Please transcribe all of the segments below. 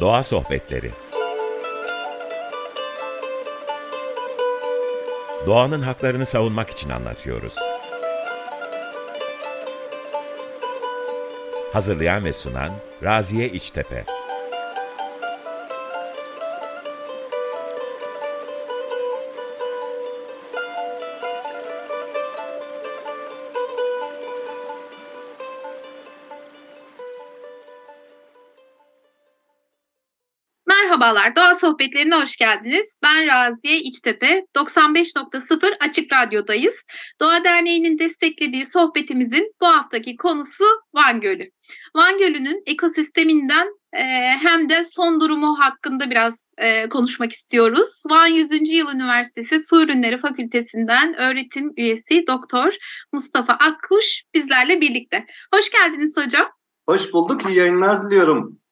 Doğa Sohbetleri Doğanın haklarını savunmak için anlatıyoruz. Hazırlayan ve sunan Raziye İçtepe Merhabalar, Doğa Sohbetlerine hoş geldiniz. Ben Raziye İçtepe, 95.0 Açık Radyo'dayız. Doğa Derneği'nin desteklediği sohbetimizin bu haftaki konusu Van Gölü. Van Gölü'nün ekosisteminden e, hem de son durumu hakkında biraz e, konuşmak istiyoruz. Van 100. Yıl Üniversitesi Su Ürünleri Fakültesinden öğretim üyesi Doktor Mustafa Akkuş bizlerle birlikte. Hoş geldiniz hocam. Hoş bulduk, iyi yayınlar diliyorum.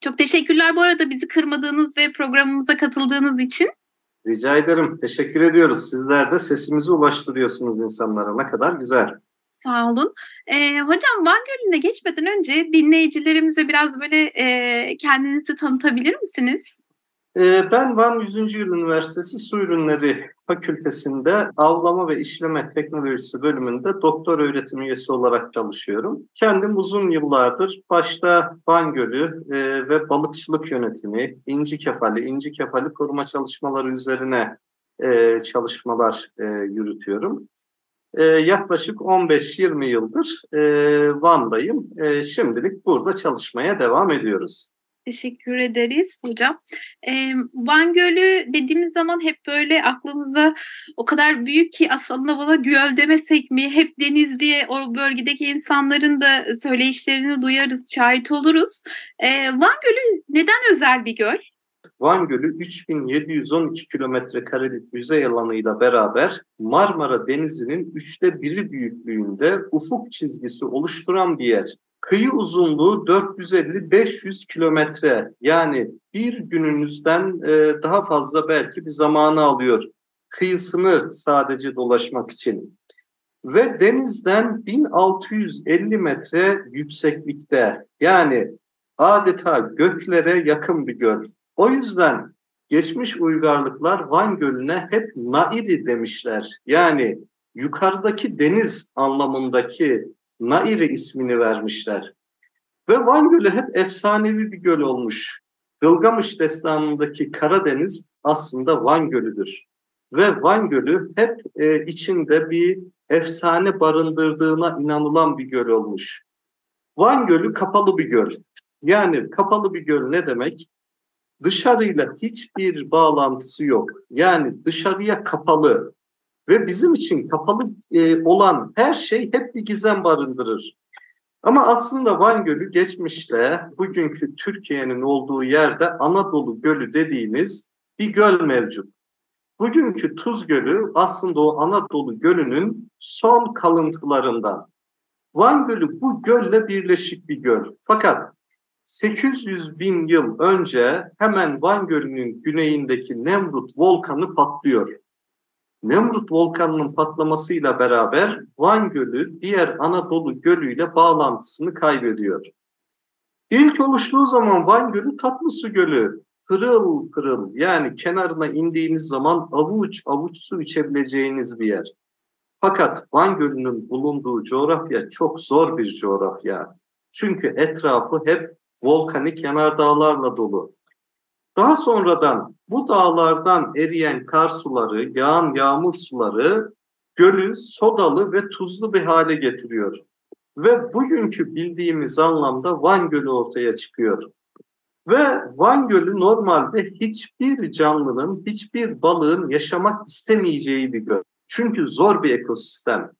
Çok teşekkürler bu arada bizi kırmadığınız ve programımıza katıldığınız için. Rica ederim. Teşekkür ediyoruz. Sizler de sesimizi ulaştırıyorsunuz insanlara. Ne kadar güzel. Sağ olun. Ee, hocam Van Gölü'ne geçmeden önce dinleyicilerimize biraz böyle e, kendinizi tanıtabilir misiniz? Ee, ben Van 100. Yıl Üniversitesi Su Ürünleri Fakültesi'nde avlama ve işleme teknolojisi bölümünde doktor öğretim üyesi olarak çalışıyorum. Kendim uzun yıllardır başta Van Gölü e, ve balıkçılık yönetimi, inci kefali, inci kefali koruma çalışmaları üzerine e, çalışmalar e, yürütüyorum. Yaklaşık 15-20 yıldır Van'dayım. Şimdilik burada çalışmaya devam ediyoruz. Teşekkür ederiz hocam. Ee, Van Gölü dediğimiz zaman hep böyle aklımıza o kadar büyük ki aslında bana göl demesek mi? Hep deniz diye o bölgedeki insanların da söyleyişlerini duyarız, şahit oluruz. Ee, Van Gölü neden özel bir göl? Van Gölü 3712 kilometre karelik yüzey alanıyla beraber Marmara Denizi'nin üçte biri büyüklüğünde ufuk çizgisi oluşturan bir yer. Kıyı uzunluğu 450-500 kilometre yani bir gününüzden e, daha fazla belki bir zamanı alıyor. Kıyısını sadece dolaşmak için. Ve denizden 1650 metre yükseklikte yani adeta göklere yakın bir göl. O yüzden geçmiş uygarlıklar Van Gölü'ne hep Nairi demişler. Yani yukarıdaki deniz anlamındaki Nairi ismini vermişler. Ve Van Gölü hep efsanevi bir göl olmuş. Gılgamış destanındaki Karadeniz aslında Van Gölü'dür. Ve Van Gölü hep e, içinde bir efsane barındırdığına inanılan bir göl olmuş. Van Gölü kapalı bir göl. Yani kapalı bir göl ne demek? Dışarıyla hiçbir bağlantısı yok. Yani dışarıya kapalı, ve bizim için kapalı e, olan her şey hep bir gizem barındırır. Ama aslında Van Gölü geçmişte bugünkü Türkiye'nin olduğu yerde Anadolu Gölü dediğimiz bir göl mevcut. Bugünkü Tuz Gölü aslında o Anadolu Gölü'nün son kalıntılarından. Van Gölü bu gölle birleşik bir göl. Fakat 800 bin yıl önce hemen Van Gölü'nün güneyindeki Nemrut volkanı patlıyor. Nemrut volkanının patlamasıyla beraber Van Gölü diğer Anadolu Gölü ile bağlantısını kaybediyor. İlk oluştuğu zaman Van Gölü tatlı su gölü. Pırıl pırıl yani kenarına indiğiniz zaman avuç avuç su içebileceğiniz bir yer. Fakat Van Gölü'nün bulunduğu coğrafya çok zor bir coğrafya. Çünkü etrafı hep volkanik yanardağlarla dolu. Daha sonradan bu dağlardan eriyen kar suları, yağan yağmur suları gölü sodalı ve tuzlu bir hale getiriyor. Ve bugünkü bildiğimiz anlamda Van Gölü ortaya çıkıyor. Ve Van Gölü normalde hiçbir canlının, hiçbir balığın yaşamak istemeyeceği bir göl. Çünkü zor bir ekosistem.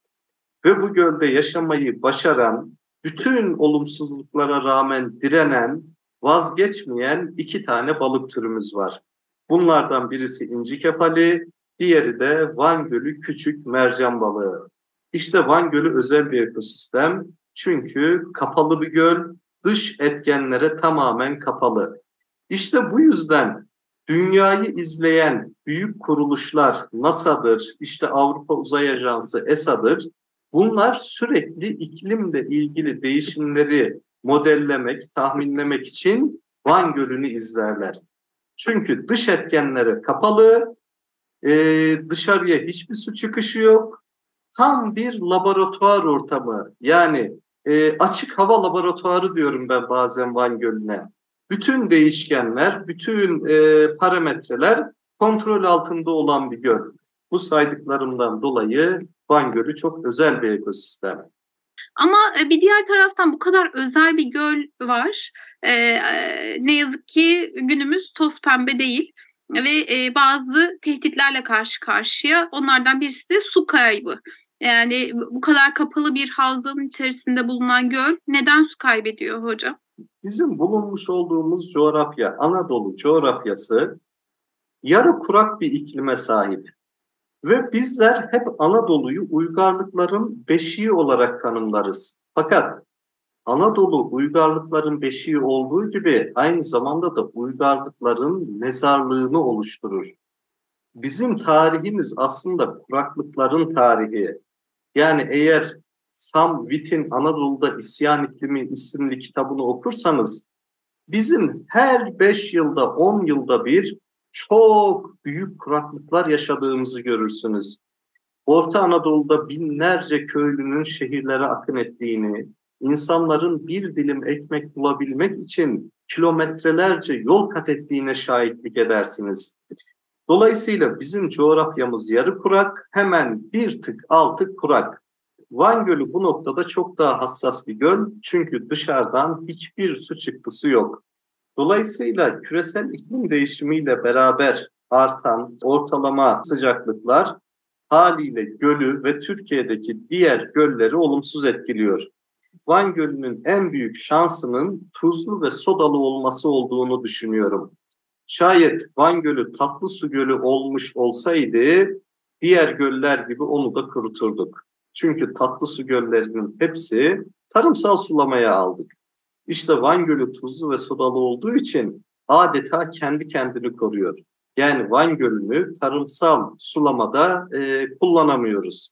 Ve bu gölde yaşamayı başaran, bütün olumsuzluklara rağmen direnen, vazgeçmeyen iki tane balık türümüz var. Bunlardan birisi inci kefali, diğeri de Van Gölü küçük mercan balığı. İşte Van Gölü özel bir ekosistem. Çünkü kapalı bir göl, dış etkenlere tamamen kapalı. İşte bu yüzden dünyayı izleyen büyük kuruluşlar NASA'dır, işte Avrupa Uzay Ajansı ESA'dır. Bunlar sürekli iklimle ilgili değişimleri modellemek, tahminlemek için Van Gölü'nü izlerler. Çünkü dış etkenlere kapalı, e, dışarıya hiçbir su çıkışı yok. Tam bir laboratuvar ortamı yani e, açık hava laboratuvarı diyorum ben bazen Van Gölü'ne. Bütün değişkenler, bütün e, parametreler kontrol altında olan bir göl. Bu saydıklarımdan dolayı Van Gölü çok özel bir ekosistem. Ama e, bir diğer taraftan bu kadar özel bir göl var. Ee, ne yazık ki günümüz toz pembe değil ve e, bazı tehditlerle karşı karşıya. Onlardan birisi de su kaybı. Yani bu kadar kapalı bir havzanın içerisinde bulunan göl neden su kaybediyor hocam? Bizim bulunmuş olduğumuz coğrafya, Anadolu coğrafyası yarı kurak bir iklime sahip. Ve bizler hep Anadolu'yu uygarlıkların beşiği olarak tanımlarız. Fakat Anadolu uygarlıkların beşiği olduğu gibi aynı zamanda da uygarlıkların mezarlığını oluşturur. Bizim tarihimiz aslında kuraklıkların tarihi. Yani eğer Sam Witt'in Anadolu'da İsyan İklimi isimli kitabını okursanız bizim her 5 yılda 10 yılda bir çok büyük kuraklıklar yaşadığımızı görürsünüz. Orta Anadolu'da binlerce köylünün şehirlere akın ettiğini, insanların bir dilim ekmek bulabilmek için kilometrelerce yol kat ettiğine şahitlik edersiniz. Dolayısıyla bizim coğrafyamız yarı kurak, hemen bir tık altı kurak. Van Gölü bu noktada çok daha hassas bir göl çünkü dışarıdan hiçbir su çıktısı yok. Dolayısıyla küresel iklim değişimiyle beraber artan ortalama sıcaklıklar haliyle gölü ve Türkiye'deki diğer gölleri olumsuz etkiliyor. Van Gölü'nün en büyük şansının tuzlu ve sodalı olması olduğunu düşünüyorum. Şayet Van Gölü tatlı su gölü olmuş olsaydı diğer göller gibi onu da kuruturduk. Çünkü tatlı su göllerinin hepsi tarımsal sulamaya aldık. İşte Van Gölü tuzlu ve sodalı olduğu için adeta kendi kendini koruyor. Yani Van Gölü'nü tarımsal sulamada e, kullanamıyoruz.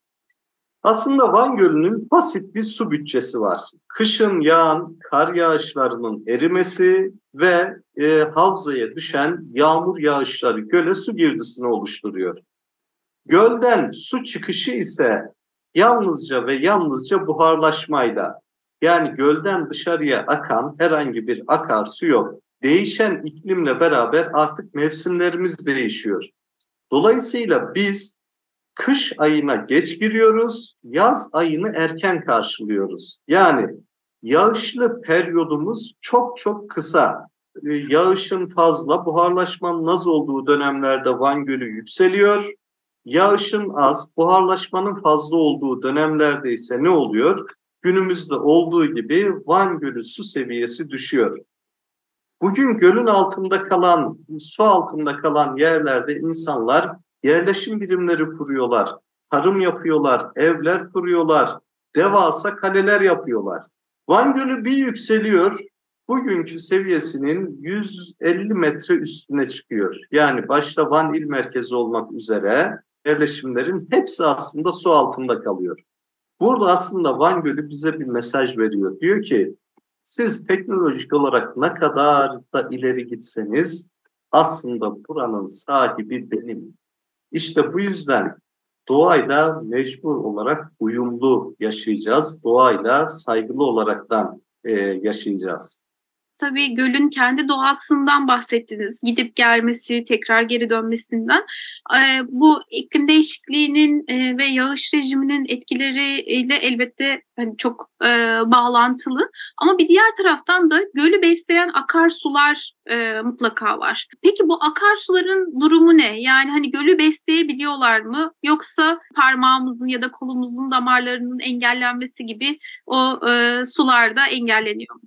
Aslında Van Gölü'nün basit bir su bütçesi var. Kışın yağan kar yağışlarının erimesi ve e, havzaya düşen yağmur yağışları göle su girdisini oluşturuyor. Gölden su çıkışı ise yalnızca ve yalnızca buharlaşmayla yani gölden dışarıya akan herhangi bir akarsu yok. Değişen iklimle beraber artık mevsimlerimiz değişiyor. Dolayısıyla biz kış ayına geç giriyoruz, yaz ayını erken karşılıyoruz. Yani yağışlı periyodumuz çok çok kısa. Ee, yağışın fazla, buharlaşmanın az olduğu dönemlerde Van Gölü yükseliyor. Yağışın az, buharlaşmanın fazla olduğu dönemlerde ise ne oluyor? Günümüzde olduğu gibi Van Gölü su seviyesi düşüyor. Bugün gölün altında kalan, su altında kalan yerlerde insanlar yerleşim birimleri kuruyorlar, tarım yapıyorlar, evler kuruyorlar, devasa kaleler yapıyorlar. Van Gölü bir yükseliyor, bugünkü seviyesinin 150 metre üstüne çıkıyor. Yani başta Van il merkezi olmak üzere yerleşimlerin hepsi aslında su altında kalıyor. Burada aslında Van Gölü bize bir mesaj veriyor. Diyor ki siz teknolojik olarak ne kadar da ileri gitseniz aslında buranın sahibi benim. İşte bu yüzden doğayla mecbur olarak uyumlu yaşayacağız. Doğayla saygılı olaraktan e, yaşayacağız tabii gölün kendi doğasından bahsettiniz. Gidip gelmesi, tekrar geri dönmesinden. Bu iklim değişikliğinin ve yağış rejiminin etkileriyle elbette hani çok bağlantılı. Ama bir diğer taraftan da gölü besleyen akarsular mutlaka var. Peki bu akarsuların durumu ne? Yani hani gölü besleyebiliyorlar mı? Yoksa parmağımızın ya da kolumuzun damarlarının engellenmesi gibi o sularda engelleniyor mu?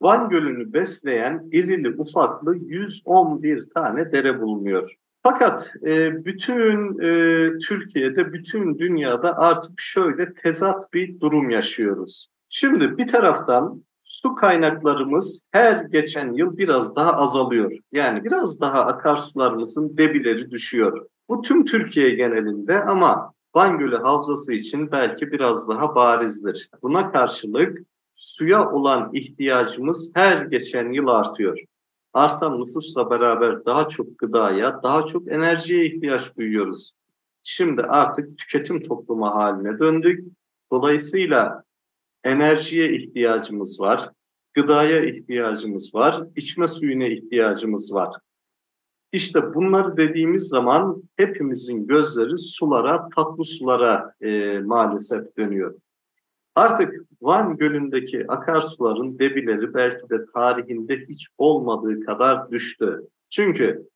Van Gölü'nü besleyen irili ufaklı 111 tane dere bulunuyor. Fakat e, bütün e, Türkiye'de, bütün dünyada artık şöyle tezat bir durum yaşıyoruz. Şimdi bir taraftan su kaynaklarımız her geçen yıl biraz daha azalıyor. Yani biraz daha akarsularımızın debileri düşüyor. Bu tüm Türkiye genelinde ama Van Gölü Havzası için belki biraz daha barizdir. Buna karşılık suya olan ihtiyacımız her geçen yıl artıyor. artan nüfusla beraber daha çok gıdaya, daha çok enerjiye ihtiyaç duyuyoruz. Şimdi artık tüketim toplumu haline döndük. Dolayısıyla enerjiye ihtiyacımız var, gıdaya ihtiyacımız var, içme suyuna ihtiyacımız var. İşte bunları dediğimiz zaman hepimizin gözleri sulara, tatlı sulara e, maalesef dönüyor. Artık Van Gölü'ndeki akarsuların debileri belki de tarihinde hiç olmadığı kadar düştü. Çünkü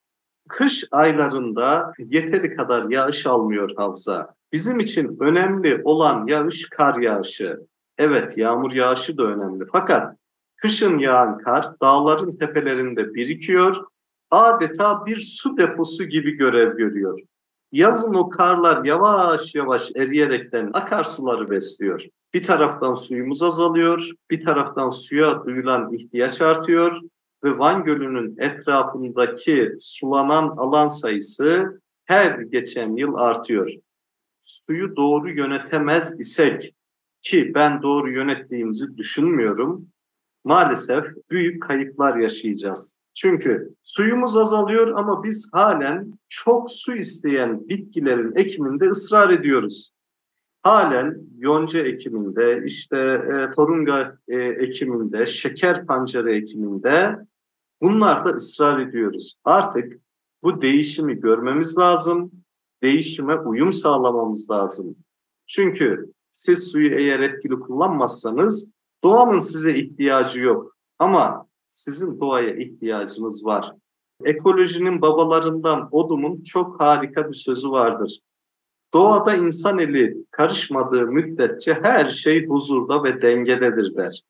kış aylarında yeteri kadar yağış almıyor havza. Bizim için önemli olan yağış kar yağışı. Evet yağmur yağışı da önemli fakat kışın yağan kar dağların tepelerinde birikiyor. Adeta bir su deposu gibi görev görüyor. Yazın o karlar yavaş yavaş eriyerekten akarsuları besliyor. Bir taraftan suyumuz azalıyor, bir taraftan suya duyulan ihtiyaç artıyor ve Van Gölü'nün etrafındaki sulanan alan sayısı her geçen yıl artıyor. Suyu doğru yönetemez isek ki ben doğru yönettiğimizi düşünmüyorum. Maalesef büyük kayıplar yaşayacağız. Çünkü suyumuz azalıyor ama biz halen çok su isteyen bitkilerin ekiminde ısrar ediyoruz. Halen yonca ekiminde, işte e, torunga e, ekiminde, şeker pancarı ekiminde bunlarda ısrar ediyoruz. Artık bu değişimi görmemiz lazım. Değişime uyum sağlamamız lazım. Çünkü siz suyu eğer etkili kullanmazsanız doğanın size ihtiyacı yok. Ama sizin doğaya ihtiyacınız var. Ekolojinin babalarından Odum'un çok harika bir sözü vardır. Doğada insan eli karışmadığı müddetçe her şey huzurda ve dengededir der.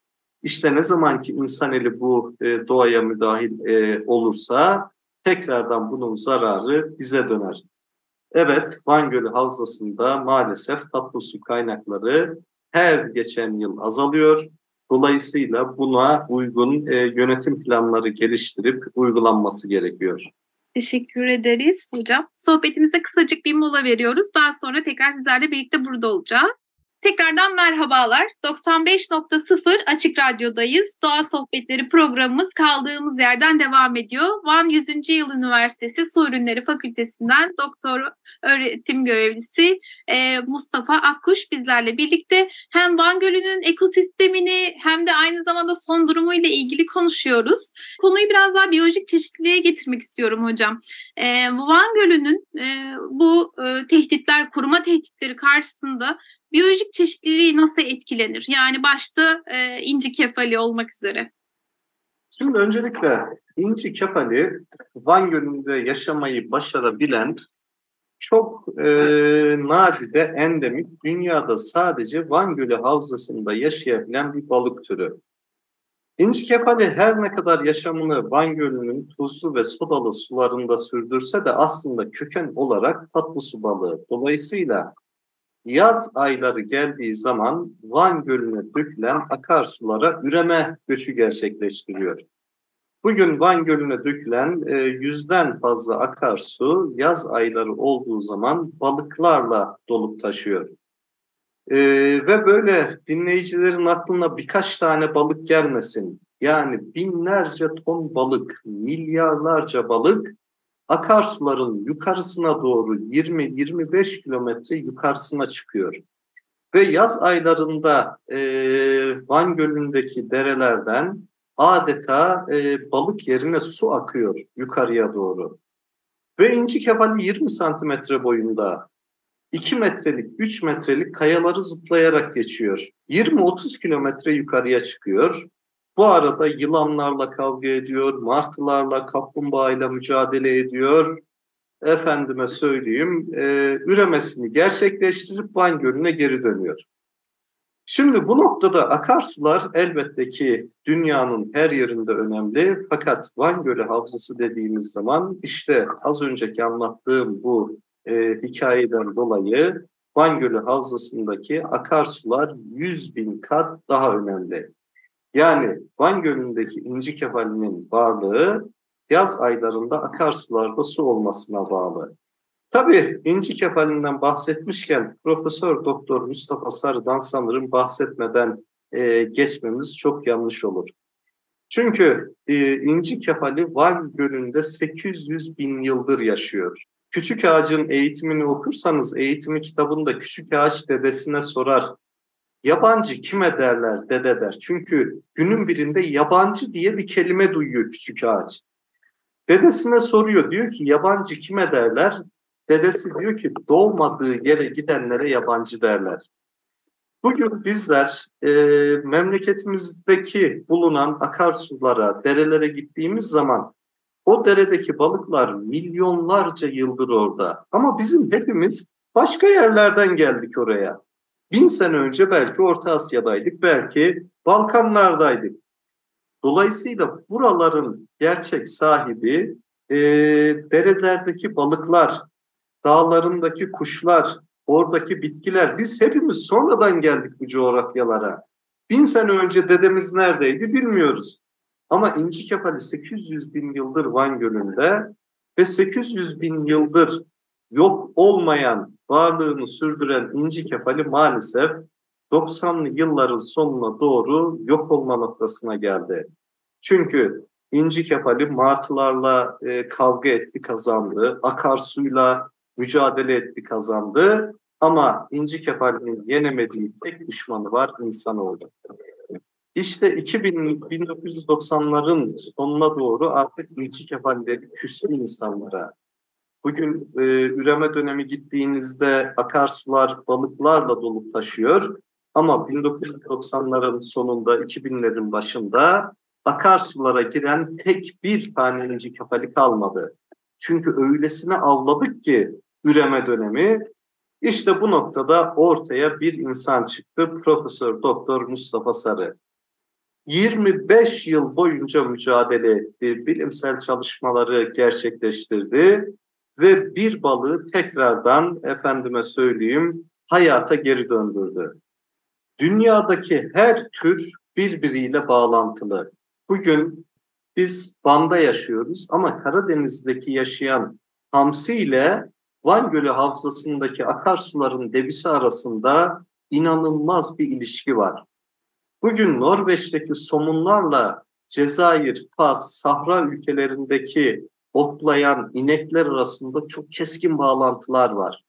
İşte ne zaman ki insan eli bu e, doğaya müdahil e, olursa tekrardan bunun zararı bize döner. Evet, Van Gölü Havzası'nda maalesef tatlı su kaynakları her geçen yıl azalıyor. Dolayısıyla buna uygun e, yönetim planları geliştirip uygulanması gerekiyor. Teşekkür ederiz hocam. Sohbetimize kısacık bir mola veriyoruz. Daha sonra tekrar sizlerle birlikte burada olacağız. Tekrardan merhabalar. 95.0 Açık Radyo'dayız. Doğa Sohbetleri programımız kaldığımız yerden devam ediyor. Van 100. Yıl Üniversitesi Su Ürünleri Fakültesinden doktor öğretim görevlisi e, Mustafa Akkuş bizlerle birlikte hem Van Gölü'nün ekosistemini hem de aynı zamanda son durumuyla ilgili konuşuyoruz. Konuyu biraz daha biyolojik çeşitliliğe getirmek istiyorum hocam. E, Van Gölü'nün e, bu tehditler, koruma tehditleri karşısında biyolojik çeşitliliği nasıl etkilenir? Yani başta e, inci kefali olmak üzere. Şimdi öncelikle inci kefali Van Gölü'nde yaşamayı başarabilen çok e, nadide endemik dünyada sadece Van Gölü havzasında yaşayabilen bir balık türü. İnci kefali her ne kadar yaşamını Van Gölü'nün tuzlu ve sodalı sularında sürdürse de aslında köken olarak tatlı su balığı. Dolayısıyla yaz ayları geldiği zaman Van Gölü'ne dökülen akarsulara üreme göçü gerçekleştiriyor. Bugün Van Gölü'ne dökülen e, yüzden fazla akarsu yaz ayları olduğu zaman balıklarla dolup taşıyor. E, ve böyle dinleyicilerin aklına birkaç tane balık gelmesin. Yani binlerce ton balık, milyarlarca balık akarsuların yukarısına doğru 20-25 kilometre yukarısına çıkıyor. Ve yaz aylarında e, Van Gölü'ndeki derelerden adeta e, balık yerine su akıyor yukarıya doğru. Ve inci kefali 20 santimetre boyunda 2 metrelik, 3 metrelik kayaları zıplayarak geçiyor. 20-30 kilometre yukarıya çıkıyor. Bu arada yılanlarla kavga ediyor, martılarla, kaplumbağayla mücadele ediyor. Efendime söyleyeyim, e, üremesini gerçekleştirip Van Gölü'ne geri dönüyor. Şimdi bu noktada akarsular elbette ki dünyanın her yerinde önemli. Fakat Van Gölü Havzası dediğimiz zaman işte az önceki anlattığım bu e, hikayeden dolayı Van Gölü Havzası'ndaki akarsular 100 bin kat daha önemli. Yani Van Gölü'ndeki inci kefalinin varlığı yaz aylarında akarsularda su olmasına bağlı. Tabii inci kefalinden bahsetmişken Profesör Doktor Mustafa Sarı'dan sanırım bahsetmeden e, geçmemiz çok yanlış olur. Çünkü e, inci kefali Van Gölü'nde 800 bin yıldır yaşıyor. Küçük ağacın eğitimini okursanız eğitimi kitabında küçük ağaç dedesine sorar. Yabancı kime derler dede der. Çünkü günün birinde yabancı diye bir kelime duyuyor küçük ağaç. Dedesine soruyor diyor ki yabancı kime derler? Dedesi diyor ki doğmadığı yere gidenlere yabancı derler. Bugün bizler e, memleketimizdeki bulunan akarsulara, derelere gittiğimiz zaman o deredeki balıklar milyonlarca yıldır orada. Ama bizim hepimiz başka yerlerden geldik oraya. Bin sene önce belki Orta Asya'daydık, belki Balkanlardaydık. Dolayısıyla buraların gerçek sahibi e, derelerdeki balıklar, dağlarındaki kuşlar, oradaki bitkiler. Biz hepimiz sonradan geldik bu coğrafyalara. Bin sene önce dedemiz neredeydi bilmiyoruz. Ama İnci Kefali 800 bin yıldır Van Gölü'nde ve 800 bin yıldır yok olmayan varlığını sürdüren İnci Kefali maalesef 90'lı yılların sonuna doğru yok olma noktasına geldi. Çünkü İnci Kefali martılarla e, kavga etti kazandı, akarsuyla mücadele etti kazandı ama İnci Kefali'nin yenemediği tek düşmanı var insan oldu. İşte 2000, 1990'ların sonuna doğru artık İnci Kefalileri küstü insanlara. Bugün e, üreme dönemi gittiğinizde akarsular balıklarla dolup taşıyor. Ama 1990'ların sonunda, 2000'lerin başında akarsulara giren tek bir tane inci kefali kalmadı. Çünkü öylesine avladık ki üreme dönemi. İşte bu noktada ortaya bir insan çıktı. Profesör Doktor Mustafa Sarı. 25 yıl boyunca mücadele etti, bilimsel çalışmaları gerçekleştirdi ve bir balığı tekrardan efendime söyleyeyim hayata geri döndürdü. Dünyadaki her tür birbiriyle bağlantılı. Bugün biz Van'da yaşıyoruz ama Karadeniz'deki yaşayan hamsi ile Van Gölü havzasındaki akarsuların debisi arasında inanılmaz bir ilişki var. Bugün Norveç'teki somunlarla Cezayir, Fas, Sahra ülkelerindeki otlayan inekler arasında çok keskin bağlantılar var.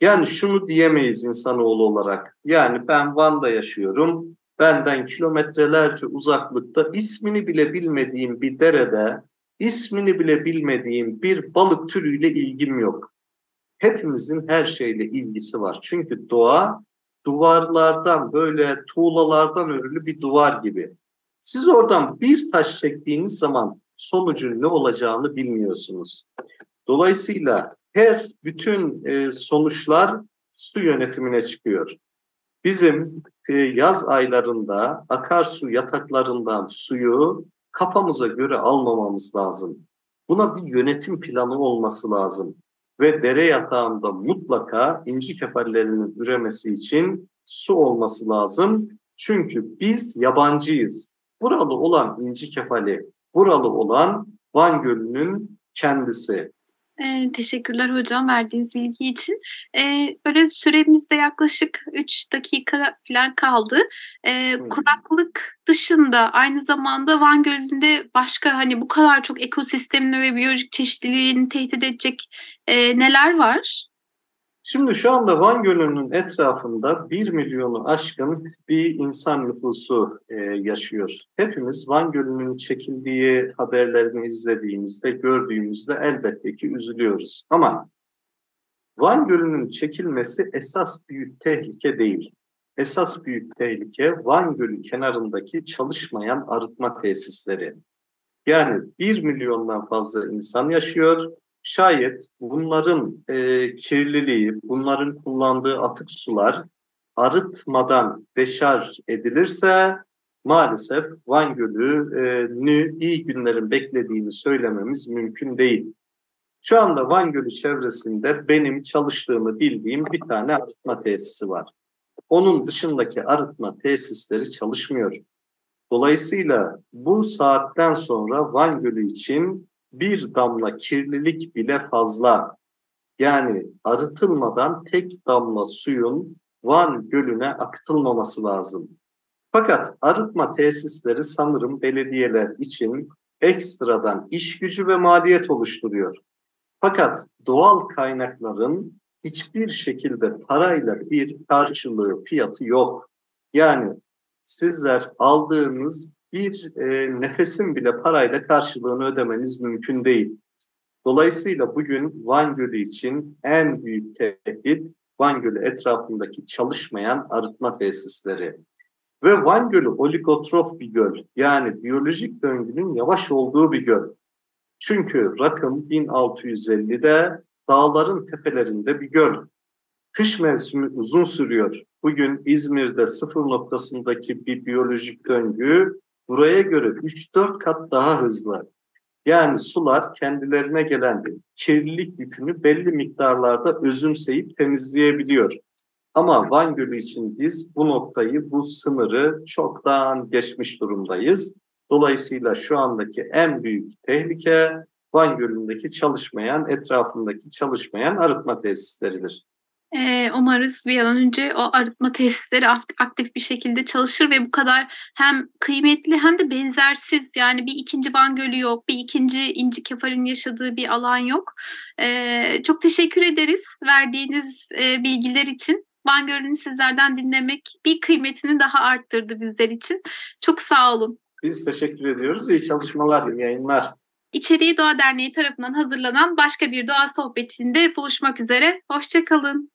Yani şunu diyemeyiz insanoğlu olarak. Yani ben Van'da yaşıyorum. Benden kilometrelerce uzaklıkta ismini bile bilmediğim bir derede, ismini bile bilmediğim bir balık türüyle ilgim yok. Hepimizin her şeyle ilgisi var. Çünkü doğa duvarlardan böyle tuğlalardan örülü bir duvar gibi. Siz oradan bir taş çektiğiniz zaman sonucun ne olacağını bilmiyorsunuz. Dolayısıyla her bütün e, sonuçlar su yönetimine çıkıyor. Bizim e, yaz aylarında akarsu yataklarından suyu kafamıza göre almamamız lazım. Buna bir yönetim planı olması lazım. Ve dere yatağında mutlaka inci kefallerinin üremesi için su olması lazım. Çünkü biz yabancıyız. Buralı olan inci kefali, buralı olan Van Gölü'nün kendisi. Ee, teşekkürler hocam verdiğiniz bilgi için. Ee, böyle süremizde yaklaşık 3 dakika falan kaldı. Ee, kuraklık dışında aynı zamanda Van Gölü'nde başka hani bu kadar çok ekosistemini ve biyolojik çeşitliliğini tehdit edecek e, neler var? Şimdi şu anda Van Gölü'nün etrafında 1 milyonu aşkın bir insan nüfusu e, yaşıyor. Hepimiz Van Gölü'nün çekildiği haberlerini izlediğimizde, gördüğümüzde elbette ki üzülüyoruz. Ama Van Gölü'nün çekilmesi esas büyük tehlike değil. Esas büyük tehlike Van Gölü kenarındaki çalışmayan arıtma tesisleri. Yani 1 milyondan fazla insan yaşıyor şayet bunların e, kirliliği, bunların kullandığı atık sular arıtmadan deşarj edilirse maalesef Van Gölü'nü iyi günlerin beklediğini söylememiz mümkün değil. Şu anda Van Gölü çevresinde benim çalıştığımı bildiğim bir tane arıtma tesisi var. Onun dışındaki arıtma tesisleri çalışmıyor. Dolayısıyla bu saatten sonra Van Gölü için bir damla kirlilik bile fazla. Yani arıtılmadan tek damla suyun Van Gölü'ne akıtılmaması lazım. Fakat arıtma tesisleri sanırım belediyeler için ekstradan iş gücü ve maliyet oluşturuyor. Fakat doğal kaynakların hiçbir şekilde parayla bir karşılığı, fiyatı yok. Yani sizler aldığınız bir e, nefesin bile parayla karşılığını ödemeniz mümkün değil. Dolayısıyla bugün Van Gölü için en büyük tehdit Van Gölü etrafındaki çalışmayan arıtma tesisleri. Ve Van Gölü oligotrof bir göl. Yani biyolojik döngünün yavaş olduğu bir göl. Çünkü rakım 1650'de dağların tepelerinde bir göl. Kış mevsimi uzun sürüyor. Bugün İzmir'de sıfır noktasındaki bir biyolojik döngü buraya göre 3-4 kat daha hızlı. Yani sular kendilerine gelen kirlilik yükünü belli miktarlarda özümseyip temizleyebiliyor. Ama Van Gölü için biz bu noktayı, bu sınırı çoktan geçmiş durumdayız. Dolayısıyla şu andaki en büyük tehlike Van Gölü'ndeki çalışmayan, etrafındaki çalışmayan arıtma tesisleridir. Ee, umarız bir an önce o arıtma tesisleri aktif bir şekilde çalışır ve bu kadar hem kıymetli hem de benzersiz yani bir ikinci Van Gölü yok, bir ikinci İnci Kefar'ın yaşadığı bir alan yok. Ee, çok teşekkür ederiz verdiğiniz e, bilgiler için. Van Gölü'nü sizlerden dinlemek bir kıymetini daha arttırdı bizler için. Çok sağ olun. Biz teşekkür ediyoruz. İyi çalışmalar, iyi yayınlar. İçeriği Doğa Derneği tarafından hazırlanan başka bir doğa sohbetinde buluşmak üzere. Hoşçakalın.